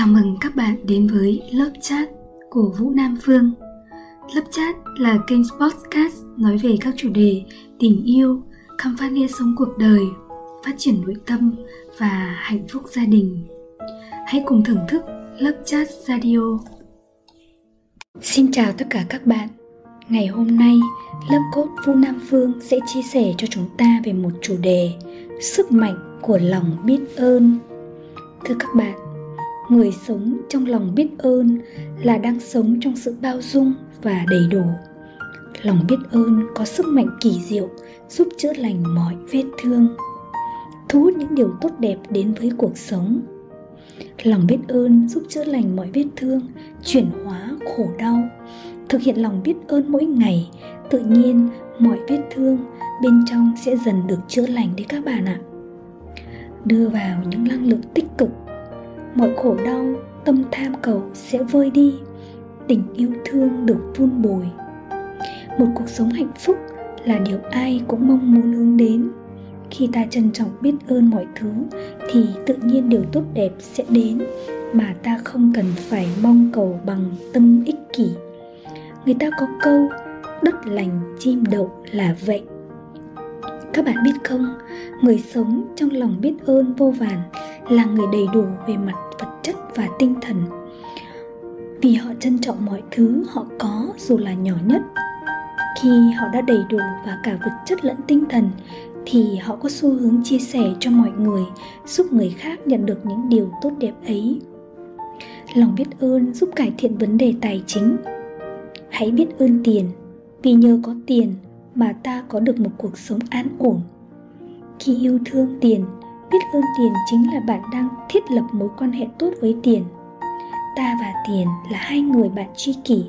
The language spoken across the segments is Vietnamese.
Chào mừng các bạn đến với lớp chat của Vũ Nam Phương. Lớp chat là kênh podcast nói về các chủ đề tình yêu, khám phá nghĩa sống cuộc đời, phát triển nội tâm và hạnh phúc gia đình. Hãy cùng thưởng thức lớp chat radio. Xin chào tất cả các bạn. Ngày hôm nay, lớp cốt Vũ Nam Phương sẽ chia sẻ cho chúng ta về một chủ đề sức mạnh của lòng biết ơn. Thưa các bạn, người sống trong lòng biết ơn là đang sống trong sự bao dung và đầy đủ. Lòng biết ơn có sức mạnh kỳ diệu, giúp chữa lành mọi vết thương, thu hút những điều tốt đẹp đến với cuộc sống. Lòng biết ơn giúp chữa lành mọi vết thương, chuyển hóa khổ đau. Thực hiện lòng biết ơn mỗi ngày, tự nhiên mọi vết thương bên trong sẽ dần được chữa lành đấy các bạn ạ. Đưa vào những năng lượng tích cực mọi khổ đau, tâm tham cầu sẽ vơi đi. Tình yêu thương được vun bồi. Một cuộc sống hạnh phúc là điều ai cũng mong muốn hướng đến. Khi ta trân trọng biết ơn mọi thứ, thì tự nhiên điều tốt đẹp sẽ đến mà ta không cần phải mong cầu bằng tâm ích kỷ. Người ta có câu, đất lành, chim đậu là vậy các bạn biết không, người sống trong lòng biết ơn vô vàn là người đầy đủ về mặt vật chất và tinh thần. Vì họ trân trọng mọi thứ họ có, dù là nhỏ nhất. Khi họ đã đầy đủ và cả vật chất lẫn tinh thần, thì họ có xu hướng chia sẻ cho mọi người, giúp người khác nhận được những điều tốt đẹp ấy. Lòng biết ơn giúp cải thiện vấn đề tài chính. Hãy biết ơn tiền, vì nhờ có tiền mà ta có được một cuộc sống an ổn. Khi yêu thương tiền, biết ơn tiền chính là bạn đang thiết lập mối quan hệ tốt với tiền. Ta và tiền là hai người bạn tri kỷ,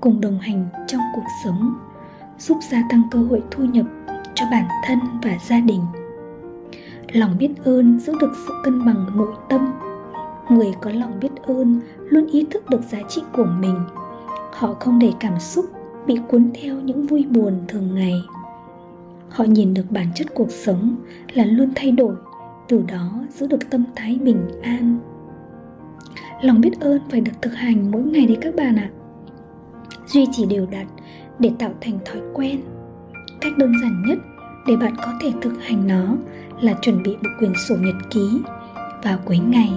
cùng đồng hành trong cuộc sống, giúp gia tăng cơ hội thu nhập cho bản thân và gia đình. Lòng biết ơn giữ được sự cân bằng nội tâm. Người có lòng biết ơn luôn ý thức được giá trị của mình. Họ không để cảm xúc bị cuốn theo những vui buồn thường ngày. Họ nhìn được bản chất cuộc sống là luôn thay đổi, từ đó giữ được tâm thái bình an. Lòng biết ơn phải được thực hành mỗi ngày đấy các bạn ạ. Duy trì đều đặn để tạo thành thói quen. Cách đơn giản nhất để bạn có thể thực hành nó là chuẩn bị một quyển sổ nhật ký vào cuối ngày.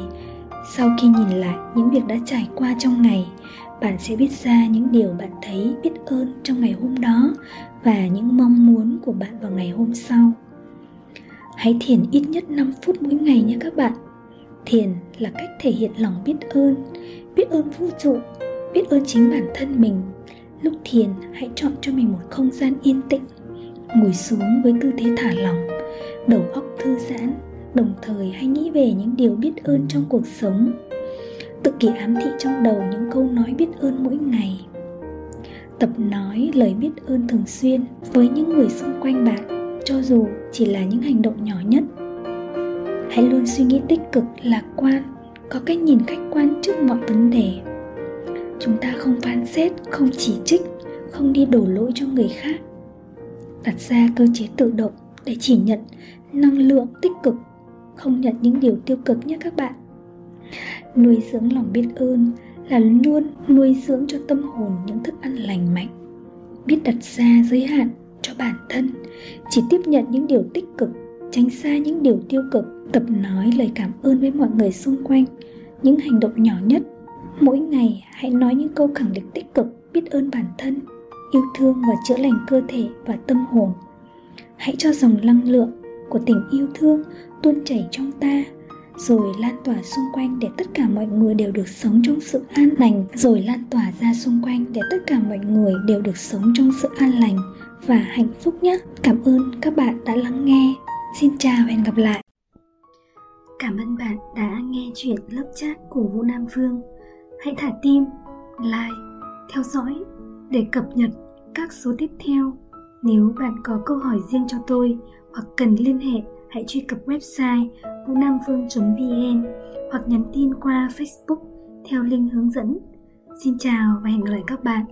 Sau khi nhìn lại những việc đã trải qua trong ngày bạn sẽ viết ra những điều bạn thấy, biết ơn trong ngày hôm đó và những mong muốn của bạn vào ngày hôm sau. Hãy thiền ít nhất 5 phút mỗi ngày nhé các bạn. Thiền là cách thể hiện lòng biết ơn biết ơn vũ trụ, biết ơn chính bản thân mình. Lúc thiền, hãy chọn cho mình một không gian yên tĩnh, ngồi xuống với tư thế thả lỏng, đầu óc thư giãn, đồng thời hãy nghĩ về những điều biết ơn trong cuộc sống tự kỷ ám thị trong đầu những câu nói biết ơn mỗi ngày. Tập nói lời biết ơn thường xuyên với những người xung quanh bạn, cho dù chỉ là những hành động nhỏ nhất. Hãy luôn suy nghĩ tích cực, lạc quan, có cách nhìn khách quan trước mọi vấn đề. Chúng ta không phán xét, không chỉ trích, không đi đổ lỗi cho người khác. Đặt ra cơ chế tự động để chỉ nhận năng lượng tích cực, không nhận những điều tiêu cực nhé các bạn nuôi dưỡng lòng biết ơn là luôn nuôi dưỡng cho tâm hồn những thức ăn lành mạnh. Biết đặt ra giới hạn cho bản thân, chỉ tiếp nhận những điều tích cực, tránh xa những điều tiêu cực, tập nói lời cảm ơn với mọi người xung quanh. Những hành động nhỏ nhất, mỗi ngày hãy nói những câu khẳng định tích cực, biết ơn bản thân, yêu thương và chữa lành cơ thể và tâm hồn. Hãy cho dòng năng lượng của tình yêu thương tuôn chảy trong ta rồi lan tỏa xung quanh để tất cả mọi người đều được sống trong sự an lành. Rồi lan tỏa ra xung quanh để tất cả mọi người đều được sống trong sự an lành và hạnh phúc nhé. Cảm ơn các bạn đã lắng nghe. Xin chào và hẹn gặp lại. Cảm ơn bạn đã nghe chuyện lớp chat của vũ nam phương hãy thả tim, like, theo dõi để cập nhật các số tiếp theo. Nếu bạn có câu hỏi riêng cho tôi hoặc cần liên hệ, hãy truy cập website vn hoặc nhắn tin qua facebook theo link hướng dẫn. Xin chào và hẹn gặp lại các bạn.